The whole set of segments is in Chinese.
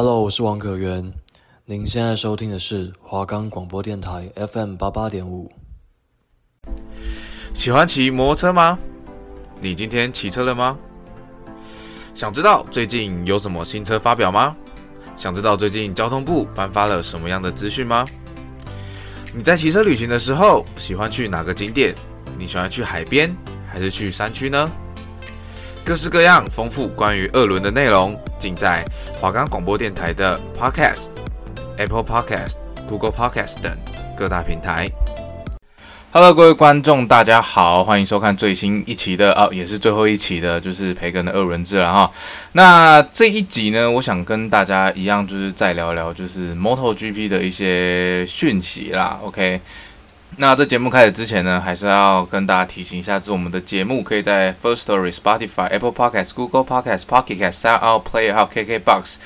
Hello，我是王可元。您现在收听的是华冈广播电台 FM 八八点五。喜欢骑摩托车吗？你今天骑车了吗？想知道最近有什么新车发表吗？想知道最近交通部颁发了什么样的资讯吗？你在骑车旅行的时候，喜欢去哪个景点？你喜欢去海边还是去山区呢？各式各样丰富关于二轮的内容，尽在华冈广播电台的 Podcast、Apple Podcast、Google Podcast 等各大平台。Hello，各位观众，大家好，欢迎收看最新一期的哦，也是最后一期的，就是培根的二轮制了哈。那这一集呢，我想跟大家一样，就是再聊聊就是 MotoGP 的一些讯息啦。OK。那在节目开始之前呢，还是要跟大家提醒一下，这我们的节目可以在 First Story、Spotify、Apple Podcasts、Google Podcasts、Pocket Casts、SoundPlayer 还有 KKBox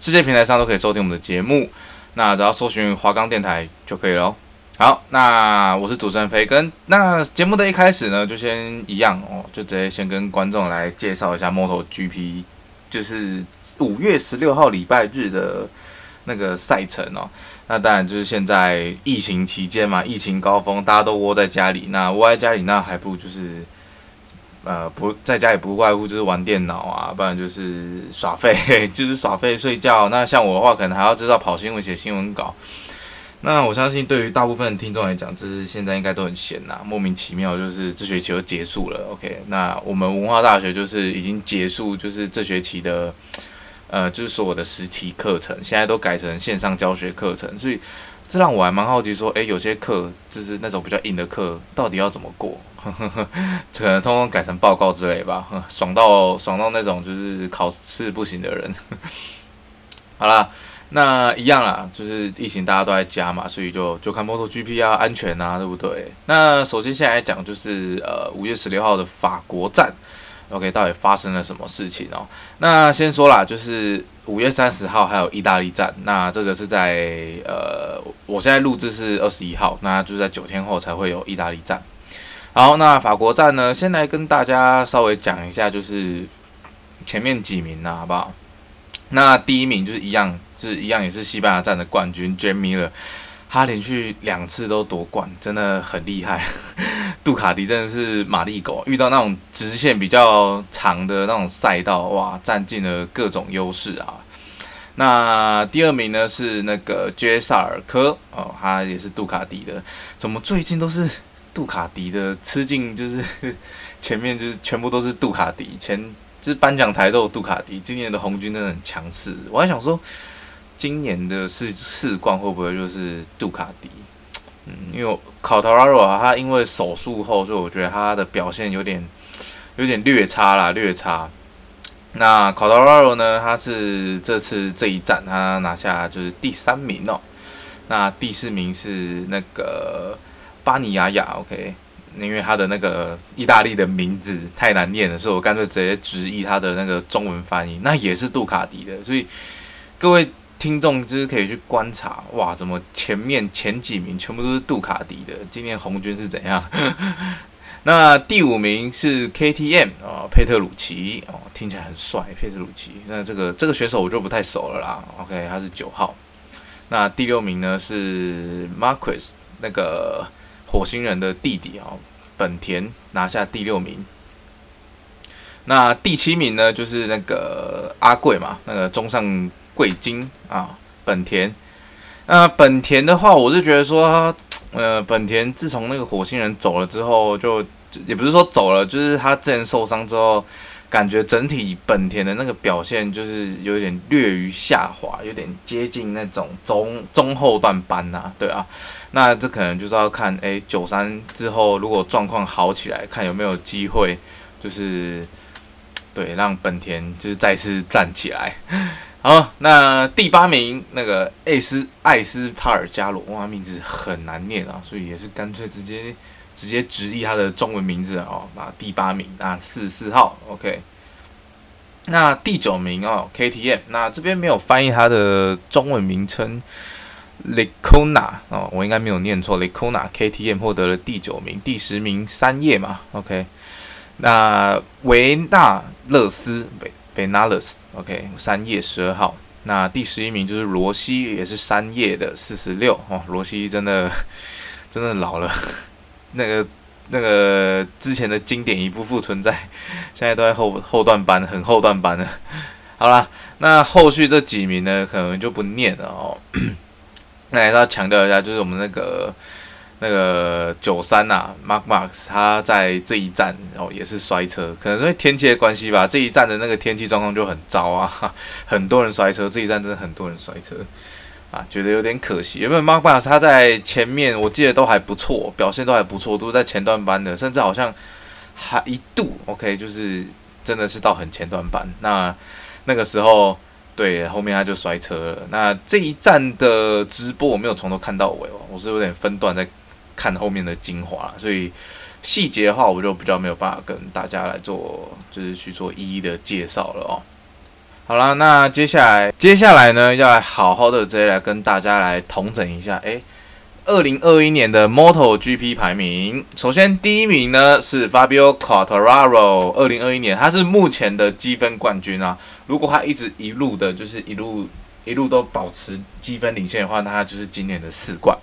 世界平台上都可以收听我们的节目。那只要搜寻华冈电台就可以了。好，那我是主持人培根。那节目的一开始呢，就先一样哦，就直接先跟观众来介绍一下 MotoGP，就是五月十六号礼拜日的那个赛程哦。那当然就是现在疫情期间嘛，疫情高峰，大家都窝在家里。那窝在家里，那还不就是，呃，不在家里不外乎就是玩电脑啊，不然就是耍废，就是耍废睡觉。那像我的话，可能还要知道跑新闻、写新闻稿。那我相信，对于大部分听众来讲，就是现在应该都很闲呐，莫名其妙就是这学期就结束了。OK，那我们文化大学就是已经结束，就是这学期的。呃，就是所有的实体课程现在都改成线上教学课程，所以这让我还蛮好奇，说，诶，有些课就是那种比较硬的课，到底要怎么过？呵呵呵，可能通通改成报告之类吧，爽到爽到那种就是考试不行的人。好啦，那一样啦，就是疫情大家都在家嘛，所以就就看 MotoGP 啊，安全啊，对不对？那首先现在来讲，就是呃五月十六号的法国站。OK，到底发生了什么事情哦？那先说啦，就是五月三十号还有意大利站，那这个是在呃，我现在录制是二十一号，那就是在九天后才会有意大利站。好，那法国站呢，先来跟大家稍微讲一下，就是前面几名呢，好不好？那第一名就是一样，是一样也是西班牙站的冠军 Jack Miller。他连续两次都夺冠，真的很厉害。杜卡迪真的是马力狗，遇到那种直线比较长的那种赛道，哇，占尽了各种优势啊。那第二名呢是那个杰萨尔科哦，他也是杜卡迪的。怎么最近都是杜卡迪的吃进，就是 前面就是全部都是杜卡迪，前就是颁奖台都有杜卡迪。今年的红军真的很强势，我还想说。今年的世世冠会不会就是杜卡迪？嗯，因为考塔拉罗啊，他因为手术后，所以我觉得他的表现有点有点略差啦，略差。那考塔拉罗呢？他是这次这一站他拿下就是第三名哦。那第四名是那个巴尼亚亚，OK，因为他的那个意大利的名字太难念了，所以我干脆直接直译他的那个中文翻译，那也是杜卡迪的。所以各位。听众就是可以去观察，哇，怎么前面前几名全部都是杜卡迪的？今年红军是怎样？那第五名是 KTM 哦，佩特鲁奇哦，听起来很帅，佩特鲁奇。那这个这个选手我就不太熟了啦。OK，他是九号。那第六名呢是 Marquez，那个火星人的弟弟哦，本田拿下第六名。那第七名呢就是那个阿贵嘛，那个中上。贵金啊，本田。那、本田的话，我是觉得说，呃，本田自从那个火星人走了之后就，也不是说走了，就是他之前受伤之后，感觉整体本田的那个表现就是有点略于下滑，有点接近那种中中后段班呐、对啊。那这可能就是要看，哎，九三之后如果状况好起来，看有没有机会，就是对让本田就是再次站起来。好，那第八名那个艾斯艾斯帕尔加罗，哇，名字很难念啊，所以也是干脆直接直接直译他的中文名字哦。那第八名，那四十四号，OK。那第九名哦，KTM，那这边没有翻译他的中文名称，Lecona 哦，我应该没有念错，Lecona KTM 获得了第九名，第十名三叶嘛，OK。那维纳勒斯维 Vinales，OK，三叶十二号。那第十一名就是罗西，也是三叶的四十六哦。罗西真的 真的老了，那个那个之前的经典已不复存在，现在都在后后段班，很后段班了。好啦，那后续这几名呢，可能就不念了哦。那还是要强调一下，就是我们那个。那个九三呐，Mark Max，他在这一站哦也是摔车，可能是因为天气的关系吧。这一站的那个天气状况就很糟啊，很多人摔车。这一站真的很多人摔车啊，觉得有点可惜。因为 Mark Marx 他在前面，我记得都还不错，表现都还不错，都在前段班的，甚至好像还一度 OK，就是真的是到很前段班。那那个时候，对，后面他就摔车了。那这一站的直播我没有从头看到尾哦，我是有点分段在。看后面的精华，所以细节的话，我就比较没有办法跟大家来做，就是去做一一的介绍了哦。好了，那接下来接下来呢，要来好好的直接来跟大家来统整一下，诶，二零二一年的 MotoGP 排名。首先第一名呢是 Fabio Quartararo，二零二一年他是目前的积分冠军啊。如果他一直一路的，就是一路一路都保持积分领先的话，那他就是今年的四冠。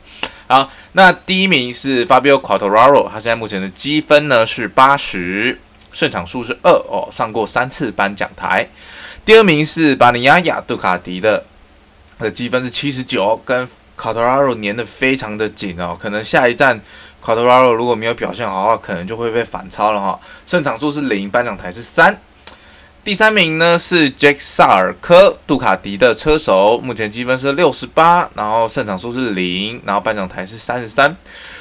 好，那第一名是 Fabio Quartararo，他现在目前的积分呢是八十，胜场数是二哦，上过三次颁奖台。第二名是巴尼亚亚杜卡迪的，他的积分是七十九，跟 Quartararo 粘的非常的紧哦，可能下一站 Quartararo 如果没有表现好的话，可能就会被反超了哈、哦。胜场数是零，颁奖台是三。第三名呢是杰克萨尔科，杜卡迪的车手，目前积分是六十八，然后胜场数是零，然后颁奖台是三十三，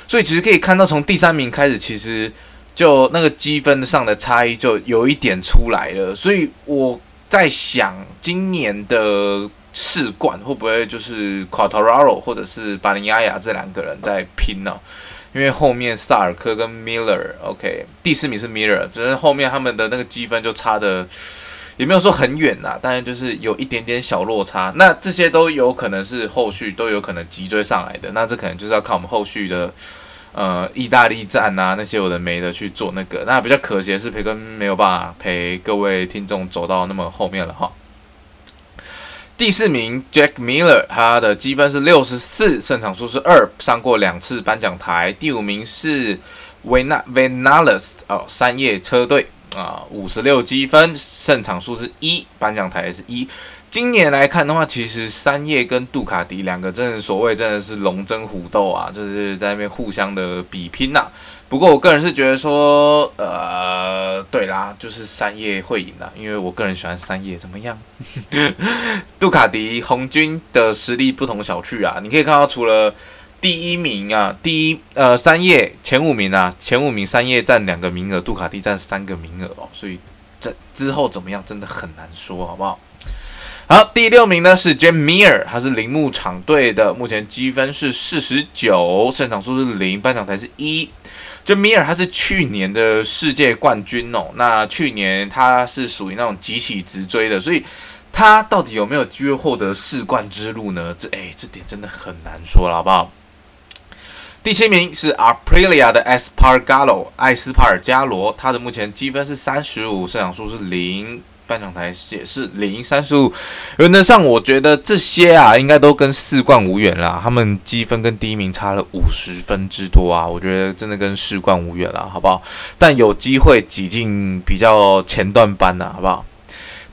所以其实可以看到，从第三名开始，其实就那个积分上的差异就有一点出来了。所以我在想，今年的世冠会不会就是 Quartararo 或者是巴林亚亚这两个人在拼呢？因为后面萨尔科跟 Miller，OK，第四名是 Miller，只是后面他们的那个积分就差的也没有说很远呐，当然就是有一点点小落差。那这些都有可能是后续都有可能急追上来的，那这可能就是要看我们后续的呃意大利站啊那些有的没的去做那个。那比较可惜的是培根没有办法陪各位听众走到那么后面了哈。第四名 Jack Miller，他的积分是六十四，胜场数是二，上过两次颁奖台。第五名是 Venales 哦，三叶车队啊，五十六积分，胜场数是一，颁奖台也是一。今年来看的话，其实三叶跟杜卡迪两个真的所谓真的是龙争虎斗啊，就是在那边互相的比拼呐、不过我个人是觉得说，呃，对啦，就是三叶会赢啦，因为我个人喜欢三叶，怎么样？杜卡迪红军的实力不同小觑啊，你可以看到，除了第一名啊，第一呃三叶前五名啊，前五名三叶占两个名额，杜卡迪占三个名额哦，所以这之后怎么样，真的很难说，好不好？好，第六名呢是 Jack Mir，他是铃木厂队的，目前积分是四十九，胜场数是零，颁奖台是一。Jack Mir 他是去年的世界冠军哦，那去年他是属于那种急起直追的，所以他到底有没有机会获得世冠之路呢？这哎，这点真的很难说了，好不好？第七名是 Aprilia 的 Espargaro，艾斯帕尔加罗，他的目前积分是三十五，胜场数是零。颁奖台也是零三十五，原则上我觉得这些啊，应该都跟世冠无缘啦。他们积分跟第一名差了五十分之多啊，我觉得真的跟世冠无缘了，好不好？但有机会挤进比较前段班呐，好不好？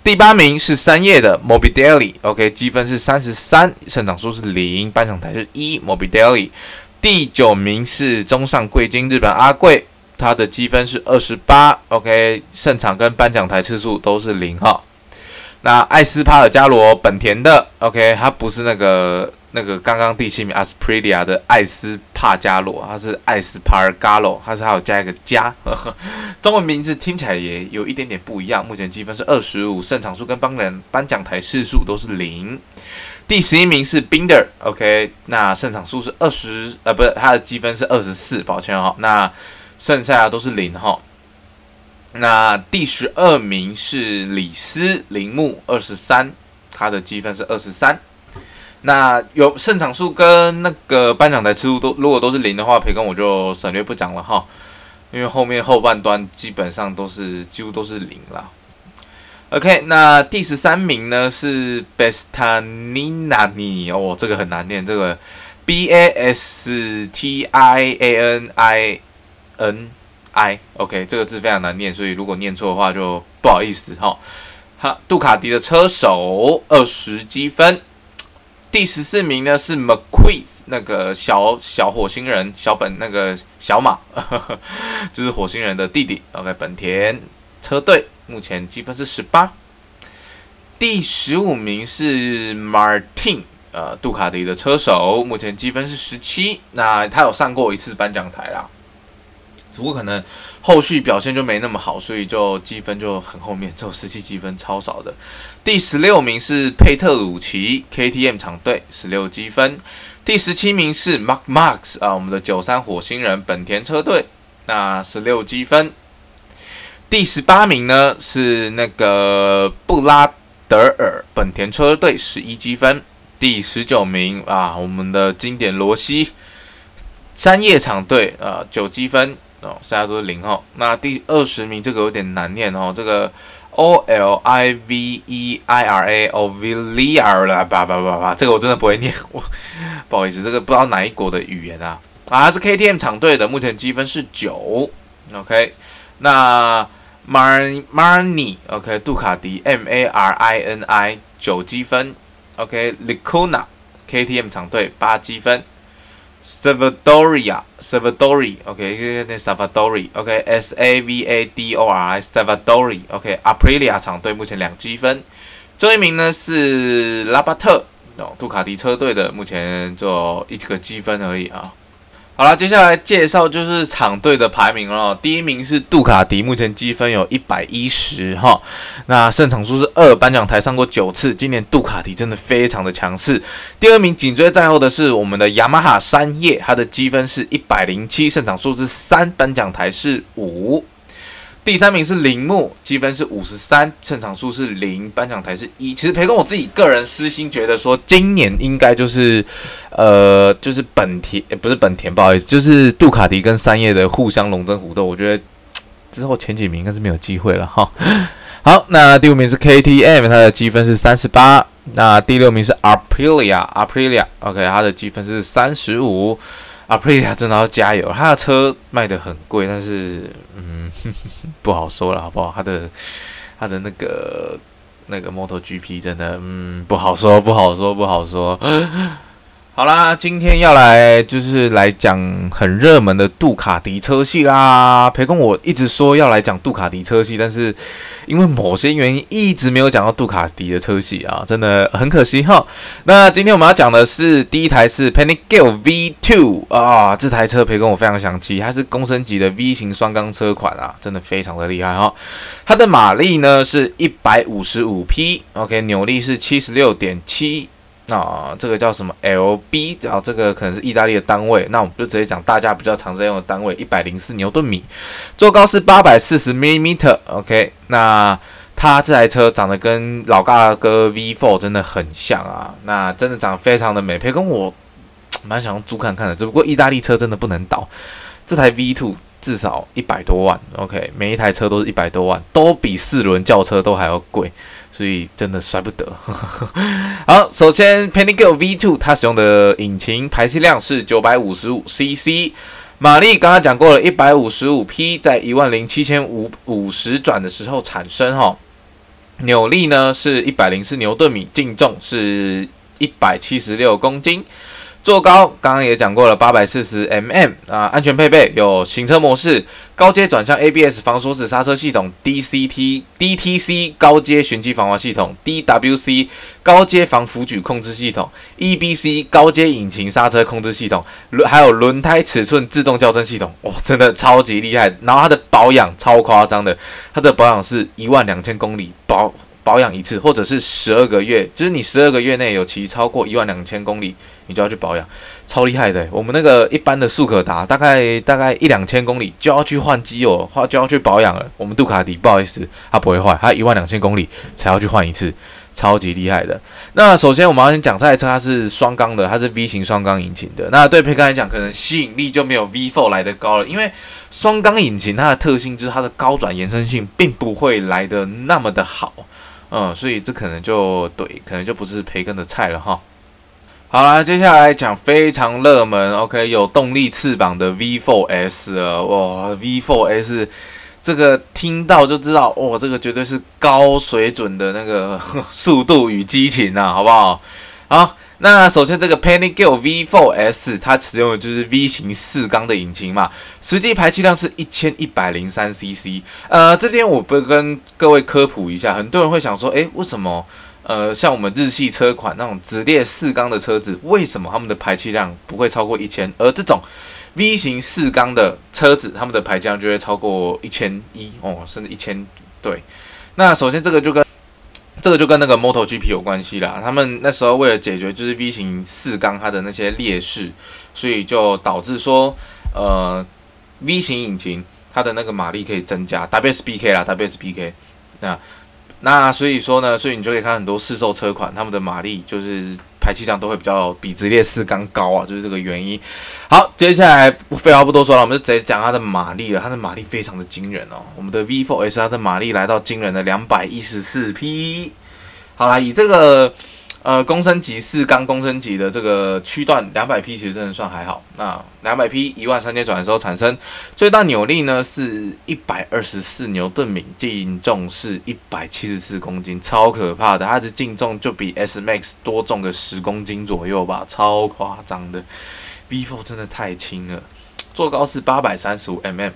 第八名是三叶的 Morbidelli，OK，积分是三十三，胜场数是零，颁奖台是一 Mobidelli。第九名是中上贵金日本阿贵。他的积分是二十八，OK，胜场跟颁奖台次数都是零哈。那艾斯帕尔加罗本田的，OK，他不是那个那个刚刚第七名 Aprilia 的艾斯帕加罗，他是艾斯帕尔加罗，他是还有加一个加，呵呵，中文名字听起来也有一点点不一样。目前积分是二十五，胜场数跟颁奖颁奖台次数都是零。第十一名是 Binder，OK，那胜场数是二十，呃，不是，他的积分是二十四，抱歉哈，那。剩下的都是零哈，那第十二名是李斯铃木二十三，他的积分是二十三。那有胜场数跟那个颁奖台次数都如果都是零的话，培根我就省略不讲了哈，因为后面后半段基本上都是几乎都是零了。OK，那第十三名呢是 Bastianini 哦，这个很难念，这个 B A S T I A N I N I，OK，这个字非常难念，所以如果念错的话就不好意思哈。好，杜卡迪的车手二十积分。第十四名呢是 McQueen，那个小小火星人小本那个小马，就是火星人的弟弟。OK，本田车队目前积分是十八。第十五名是 Martin，呃，杜卡迪的车手，目前积分是十七。那他有上过一次颁奖台啦。只不过可能后续表现就没那么好，所以就积分就很后面，只有十七积分，超少的。第十六名是佩特鲁奇 KTM 厂队，十六积分。第十七名是 Mark Max 啊，我们的九三火星人本田车队，那十六积分。第十八名呢是那个布拉德尔本田车队，十一积分。第十九名啊，我们的经典罗西三叶厂队啊，九积分。哦，现在都是零号。那第二十名这个有点难念哦，这个 O L I V E I R A O V L I R 啦，叭叭叭叭，这个我真的不会念，我不好意思，这个不知道哪一国的语言啊。啊，是 K T M 厂队的，目前积分是九。OK，那 Mar Marni，OK，杜卡迪 M A R I N I 九积分。OK，Licona K T M 厂队八积分。Savadoria，Savadori，OK，那 Savadori，OK，S-A-V-A-D-O-R-I，Savadori，OK，Aprilia 厂队目前两积分，最后一名呢是拉巴特，哦，杜卡迪车队的，目前就一个积分而已啊。好了，接下来介绍就是场队的排名了。第一名是杜卡迪，目前积分有一百一十哈。那胜场数是二，颁奖台上过九次。今年杜卡迪真的非常的强势。第二名紧追在后的是我们的雅马哈三叶，它的积分是一百零七，胜场数是三，颁奖台是五。第三名是铃木，积分是五十三，胜场数是零，颁奖台是一。其实培根我自己个人私心觉得说，今年应该就是，呃，就是本田，不是本田，不好意思，就是杜卡迪跟三叶的互相龙争虎斗。我觉得之后前几名应该是没有机会了哈。好，那第五名是 KTM，它的积分是三十八。那第六名是 Aprilia，Aprilia，OK，它的积分是三十五。阿普利亚真的要加油，他的车卖得很贵，但是嗯 不好说了，好不好？他的他的那个那个摩托 GP 真的嗯不好说，不好说，不好说。好啦，今天要来就是来讲很热门的杜卡迪车系啦。培根我一直说要来讲杜卡迪车系，但是因为某些原因一直没有讲到杜卡迪的车系啊，真的很可惜哈。那今天我们要讲的是第一台是 Panigale V2 啊，这台车培根我非常想骑，它是公升级的 V 型双缸车款啊，真的非常的厉害哈。它的马力呢是一百五十五匹，OK，扭力是七十六点七。那、这个叫什么？LB，然后这个可能是意大利的单位。那我们就直接讲大家比较常在用的单位，一百零四牛顿米，座高是八百四十 millimeter。OK，那它这台车长得跟老大哥 V4 真的很像啊，那真的长得非常的美。培根我蛮想租看看的，只不过意大利车真的不能倒，这台 V2 至少一百多万。OK，每一台车都是一百多万，都比四轮轿车都还要贵。所以真的摔不得。好，首先，PennyGill V2 它使用的引擎排气量是九百五十五 CC，马力刚刚讲过了，一百五十五匹，在一万零七千五五十转的时候产生哈。扭力呢是一百零四牛顿米，净重是一百七十六公斤。座高刚刚也讲过了，八百四十 mm 啊，安全配备有行车模式、高阶转向 ABS 防锁死刹车系统、DCT、DTC 高阶循迹防滑系统、DWC 高阶防辅举控制系统、EBC 高阶引擎刹车控制系统，轮还有轮胎尺寸自动校正系统，哇，真的超级厉害。然后它的保养超夸张的，它的保养是一万两千公里保保养一次，或者是十二个月，就是你十二个月内有骑超过一万两千公里。你就要去保养，超厉害的。我们那个一般的速可达，大概大概一两千公里就要去换机油，或就要去保养了。我们杜卡迪不好意思，它不会坏，它一万两千公里才要去换一次，超级厉害的。那首先我们要先讲这台车，它是双缸的，它是 V 型双缸引擎的。那对培根来讲，可能吸引力就没有 V4 来的高了，因为双缸引擎它的特性就是它的高转延伸性并不会来的那么的好。嗯，所以这可能就对，可能就不是培根的菜了哈。好啦，接下来讲非常热门，OK，有动力翅膀的 V4S 了，哇，V4S 这个听到就知道，哇，这个绝对是高水准的那个 速度与激情啊，好不好？啊。那首先，这个 Panigale V4S 它使用的就是 V 型四缸的引擎嘛，实际排气量是一千一百零三 CC。呃，这边我不跟各位科普一下，很多人会想说，诶，为什么呃像我们日系车款那种直列四缸的车子，为什么他们的排气量不会超过一千，而这种 V 型四缸的车子，他们的排气量就会超过一千一哦，甚至一千？对，那首先这个就跟这个就跟那个 MotoGP 有关系啦。他们那时候为了解决就是 V 型四缸它的那些劣势，所以就导致说，呃，V 型引擎它的那个马力可以增加，WSPK 啦，WSPK。那那所以说呢，所以你就可以看很多市售车款，他们的马力就是排气量都会比较比直列四缸高啊，就是这个原因。好，接下来废话不多说了，我们就直接讲它的马力了。它的马力非常的惊人哦，我们的 V4S 它的马力来到惊人的两百一十四匹。好啦，以这个。呃，公升级四缸公升级的这个区段两百匹，其实真的算还好。那两百匹一万三千转的时候产生最大扭力呢，是一百二十四牛顿米，净重是一百七十四公斤，超可怕的。它的净重就比 S Max 多重个十公斤左右吧，超夸张的。V4 真的太轻了，坐高是八百三十五 mm。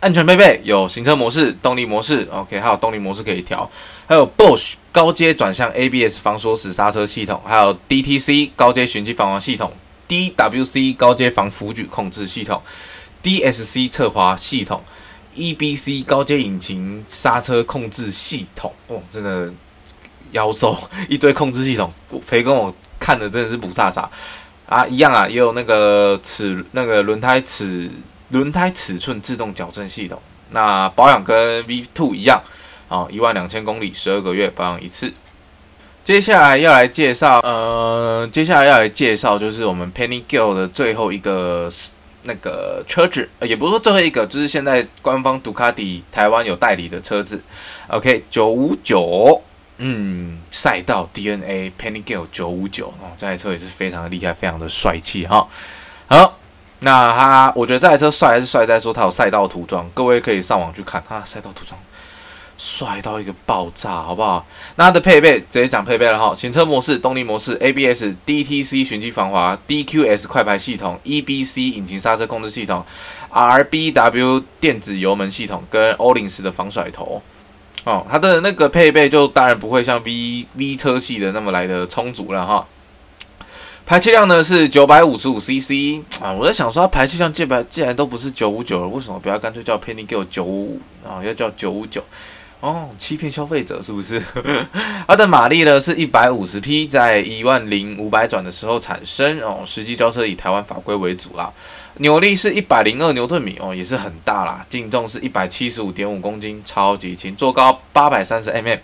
安全配备有行车模式、动力模式，OK，还有动力模式可以调，还有 Bosch 高阶转向 ABS 防锁死刹车系统，还有 DTC 高阶循迹防滑系统，DWC 高阶防辅举控制系统，DSC 侧滑系统，EBC 高阶引擎刹车控制系统，哇，真的妖兽一堆控制系统，培根我看的真的是不飒飒啊，一样啊，也有那个齿那个轮胎齿。轮胎尺寸自动矫正系统，那保养跟 V Two 一样，啊，一万两千公里，十二个月保养一次。接下来要来介绍，呃，接下来要来介绍就是我们 Panigale 的最后一个那个车子，也不是说最后一个，就是现在官方杜卡迪台湾有代理的车子。OK，九五九，嗯，赛道 DNA Panigale 九五九，哦，这台车也是非常的厉害，非常的帅气哈。好。那它，我觉得这台车帅还是帅在说它有赛道涂装，各位可以上网去看它赛道涂装，帅到一个爆炸，好不好？那它的配备直接讲配备了哈，行车模式、动力模式、ABS、DTC 循迹防滑、DQS 快排系统、EBC 引擎刹车控制系统、RBW 电子油门系统跟欧林斯的防甩头。哦，它的那个配备就当然不会像 V V 车系的那么来的充足了哈。排气量呢是九百五十五 CC 啊，我在想说它排气量既然既然都不是九五九了，为什么不要干脆叫 Panigale 九五五啊？要叫九五九哦，欺骗消费者是不是？它的马力呢是一百五十匹，在一万零五百转的时候产生哦，实际交车以台湾法规为主啦。扭力是一百零二牛顿米哦，也是很大啦。净重是一百七十五点五公斤，超级轻，坐高八百三十 mm。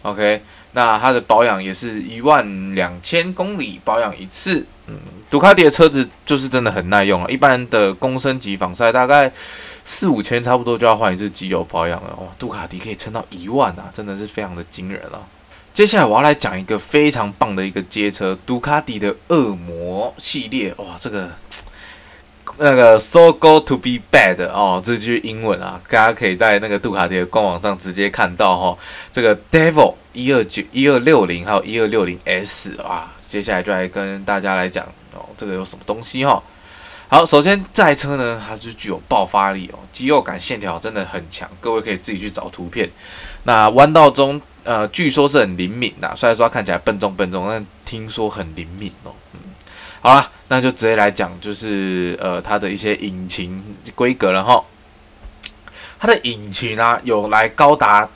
OK。那它的保养也是一万两千公里保养一次，嗯，杜卡迪的车子就是真的很耐用啊。一般的公升级防赛大概四五千差不多就要换一次机油保养了。哇，杜卡迪可以撑到一万啊，真的是非常的惊人了。接下来我要来讲一个非常棒的一个街车，杜卡迪的恶魔系列。哇，这个。那个 So go to be bad 哦，这句英文啊，大家可以在那个杜卡迪的官网上直接看到哈、哦。这个 Devil 一二九一二六零还有一二六零 S 啊，接下来就来跟大家来讲哦，这个有什么东西哈、哦？好，首先这台车呢，它是具有爆发力哦，肌肉感线条真的很强，各位可以自己去找图片。那弯道中，呃，据说是很灵敏的，虽然说它看起来笨重笨重，但听说很灵敏哦。嗯，好了。那就直接来讲，就是呃，它的一些引擎规格了哈。它的引擎啊，有来高达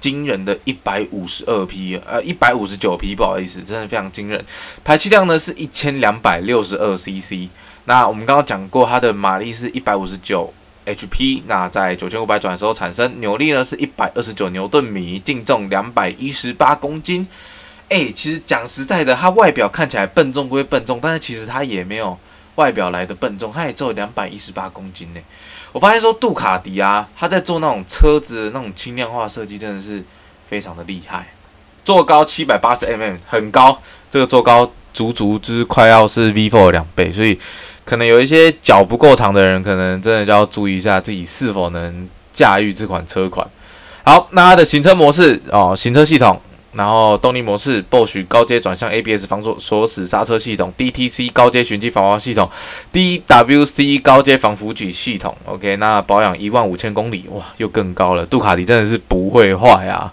惊人的一百五十二匹，呃，一百五十九匹，不好意思，真的非常惊人。排气量呢是一千两百六十二 CC。那我们刚刚讲过，它的马力是一百五十九 HP。那在九千五百转的时候产生扭力呢是一百二十九牛顿米，净重两百一十八公斤。诶、其实讲实在的，它外表看起来笨重归笨重，但是其实它也没有外表来的笨重，它也只有两百一十八公斤呢。我发现说杜卡迪啊，它在做那种车子的那种轻量化设计，真的是非常的厉害。坐高七百八十 mm，很高，这个坐高足足就是快要是 V4 的两倍，所以可能有一些脚不够长的人，可能真的就要注意一下自己是否能驾驭这款车款。好，那它的行车模式哦，行车系统。然后动力模式，Bosch 高阶转向 ABS 防锁锁死刹车系统，DTC 高阶循迹防滑系统，DWC 高阶防腐举系统。OK，那保养一万五千公里，哇，又更高了。杜卡迪真的是不会坏啊。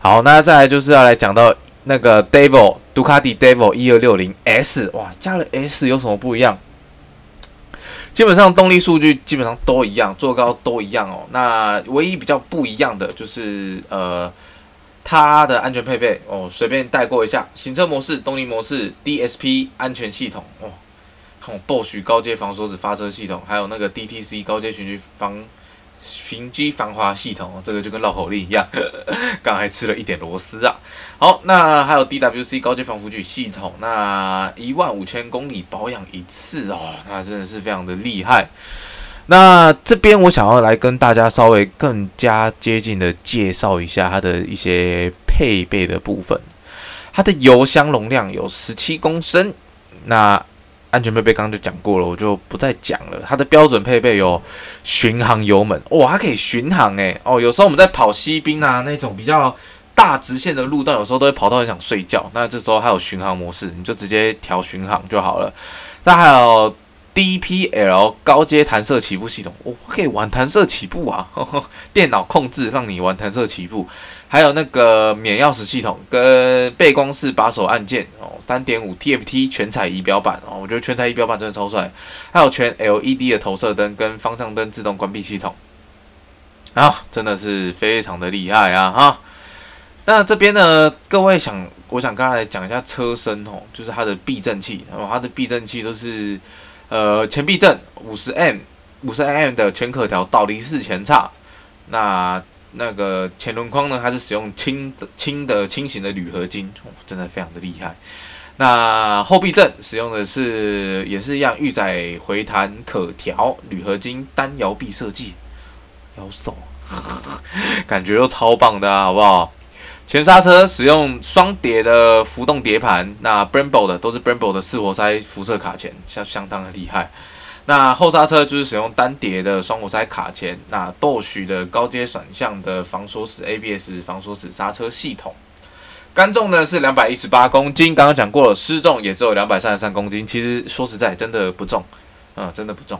好，那再来就是要来讲到那个 Devil，杜卡迪 Devil 一二六零 S，哇，加了 S 有什么不一样？基本上动力数据基本上都一样，座高都一样哦。那唯一比较不一样的就是呃。它的安全配备哦，随便带过一下。行车模式、动力模式、DSP 安全系统哦，还有 Bosch 高阶防锁止发车系统，还有那个 DTC 高阶循迹防循迹防滑系统，这个就跟绕口令一样，刚还吃了一点螺丝啊。好，那还有 DWC 高阶防腐举系统，那一万五千公里保养一次哦，那真的是非常的厉害。那这边我想要来跟大家稍微更加接近的介绍一下它的一些配备的部分。它的油箱容量有十七公升。那安全配备刚刚就讲过了，我就不再讲了。它的标准配备有巡航油门，哇，它可以巡航诶。哦，有时候我们在跑西滨啊那种比较大直线的路段，有时候都会跑到很想睡觉。那这时候还有巡航模式，你就直接调巡航就好了。那还有。DPL 高阶弹射起步系统，我、可以玩弹射起步啊！电脑控制让你玩弹射起步，还有那个免钥匙系统跟背光式把手按键哦，三点五 TFT 全彩仪表板哦，我觉得全彩仪表板真的超帅，还有全 LED 的投射灯跟方向灯自动关闭系统啊，真的是非常的厉害啊！哈，那这边呢，各位想，我想刚才讲一下车身哦，就是它的避震器，然后它的避震器都是。呃，前避震五十 M，五十 M 的全可调倒离式前叉。那那个前轮框呢，还是使用轻的轻的轻型的铝合金，真的非常的厉害。那后避震使用的是也是一样，预载回弹可调铝合金单摇臂设计，摇手，感觉都超棒的啊，好不好？前刹车使用双碟的浮动碟盘，那 Brembo 的都是 Brembo 的四活塞辐射卡钳，相相当的厉害。那后刹车就是使用单碟的双活塞卡钳，那 Bosch 的高阶转向的防锁死 ABS 防锁死刹车系统。杆重呢是两百一十八公斤，刚刚讲过了，失重也只有两百三十三公斤。其实说实在，真的不重，嗯，真的不重。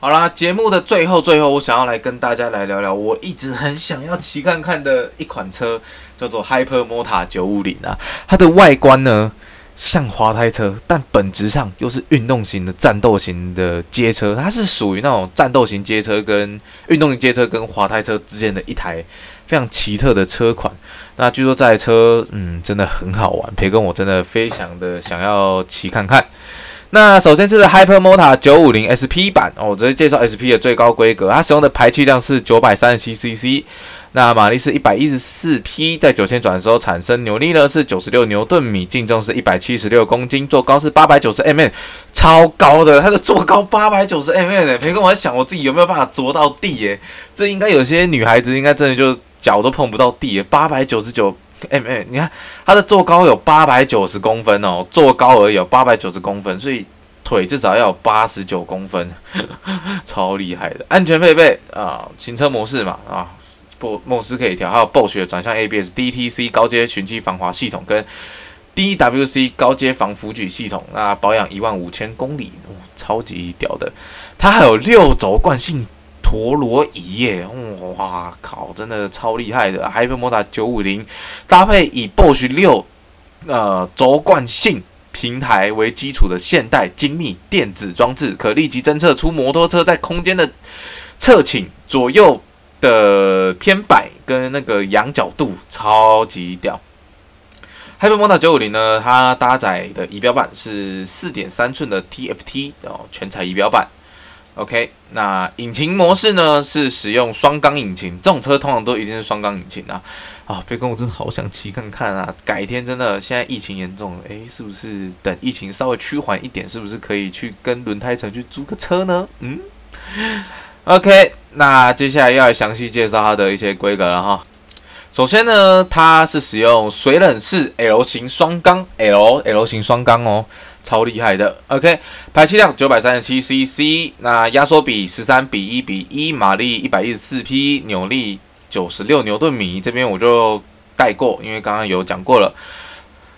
好啦，节目的最后，最后我想要来跟大家来聊聊，我一直很想要骑看看的一款车，叫做 Hypermota 950啊。它的外观呢像滑胎车，但本质上又是运动型的战斗型的街车。它是属于那种战斗型街车跟运动型街车跟滑胎车之间的一台非常奇特的车款。那据说这台车，嗯，真的很好玩，培根我真的非常的想要骑看看。那首先是 Hypermota 950 SP 版哦，我直接介绍 SP 的最高规格，它使用的排气量是九百三十七 CC，那马力是一百一十四匹，在九千转的时候产生扭力呢是九十六牛顿米，净重是一百七十六公斤，座高是八百九十 mm，超高的，它的座高八百九十 mm 诶，培根我在想我自己有没有办法着到地耶？这应该有些女孩子应该真的就脚都碰不到地耶，八百九十九。哎哎，你看它的座高有八百九十公分哦，座高而已有八百九十公分，所以腿至少要有八十九公分，超厉害的。安全配备啊，行车模式嘛啊，不，模式可以调，还有 Bosch 的转向 ABS、DTC 高阶循迹防滑系统跟 DWC 高阶防腐举系统，那保养一万五千公里，哦，超级屌的。它还有六轴惯性。陀螺仪耶，哇靠，真的超厉害的！Hypermota 950搭配以 Bosch 六呃轴惯性平台为基础的现代精密电子装置，可立即侦测出摩托车在空间的侧倾、左右的偏摆跟那个仰角度，超级屌。Hypermota 950呢，它搭载的仪表板是四点三寸的 TFT 哦全彩仪表板。OK，那引擎模式呢是使用双缸引擎，这种车通常都一定是双缸引擎啊。啊，别跟我真的好想骑看看啊！改天真的，现在疫情严重，诶，是不是等疫情稍微趋缓一点，是不是可以去跟轮胎城去租个车呢？嗯，OK，那接下来要来详细介绍它的一些规格了哈。首先呢，它是使用水冷式 L 型双缸，L L 型双缸哦，超厉害的。OK，排气量九百三十七 CC，那压缩比十三比一比一，马力一百一十四匹，扭力九十六牛顿米。这边我就带过，因为刚刚有讲过了。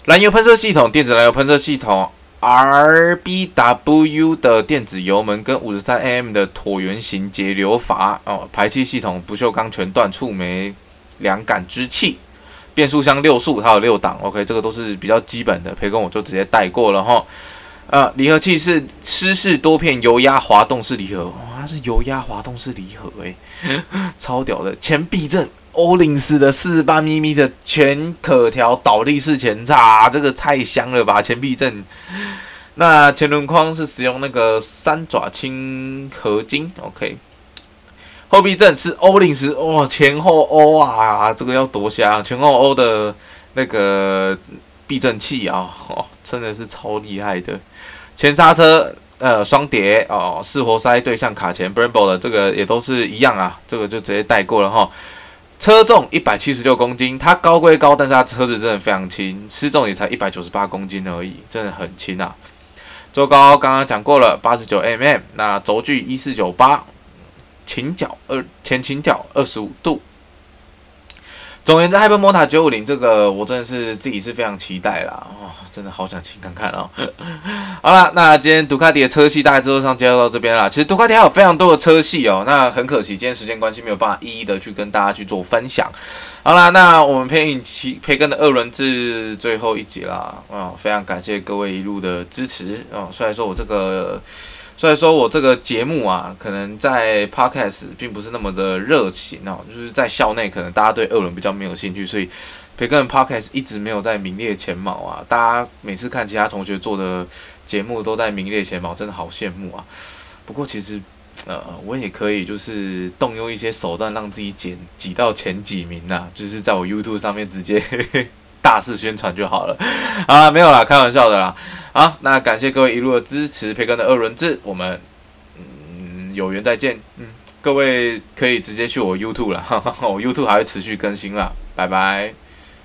燃油喷射系统，电子燃油喷射系统，RBW 的电子油门跟五十三 am 的椭圆形节流阀哦，排气系统不锈钢全段触媒两感知器，变速箱六速，它有六档，OK，这个都是比较基本的，培根我就直接带过了哈。呃，离合器是湿式多片油压滑动式离合，哇，它是油压滑动式离合诶，超屌的，前避震。欧林斯的四十八 mm 的全可调倒立式前叉，这个太香了吧！前避震，那前轮框是使用那个三爪轻合金，OK。后避震是欧林斯，哇，前后欧啊，这个要多香！前后欧的那个避震器啊，哦，真的是超厉害的。前刹车呃双碟哦，四活塞对向卡钳，Brembo 的这个也都是一样啊，这个就直接带过了哈。车重一百七十六公斤，它高归高，但是它车子真的非常轻，失重也才一百九十八公斤而已，真的很轻啊。坐高刚刚讲过了，八十九 mm，那轴距一四九八，倾角二前倾角二十五度。总而言之，Hypermotard 950这个我真的是自己是非常期待啦，哦，真的好想亲看看哦。好了，那今天杜卡迪的车系大概就上介绍到这边啦。其实杜卡迪还有非常多的车系哦，那很可惜今天时间关系没有办法一一的去跟大家去做分享。好了，那我们培根培根的二轮至最后一集啦，啊、非常感谢各位一路的支持哦。虽然说我这个。所以说我这个节目啊，可能在 Podcast 并不是那么的热情哦，就是在校内可能大家对二轮比较没有兴趣，所以培根 Podcast 一直没有在名列前茅啊。大家每次看其他同学做的节目都在名列前茅，真的好羡慕啊。不过其实呃，我也可以就是动用一些手段让自己挤挤到前几名呐、啊，就是在我 YouTube 上面直接大肆宣传就好了 啊，没有啦，开玩笑的啦。好，那感谢各位一路的支持，培根的二轮制，我们嗯有缘再见。嗯，各位可以直接去我 YouTube 了，我 YouTube 还会持续更新啦，拜拜。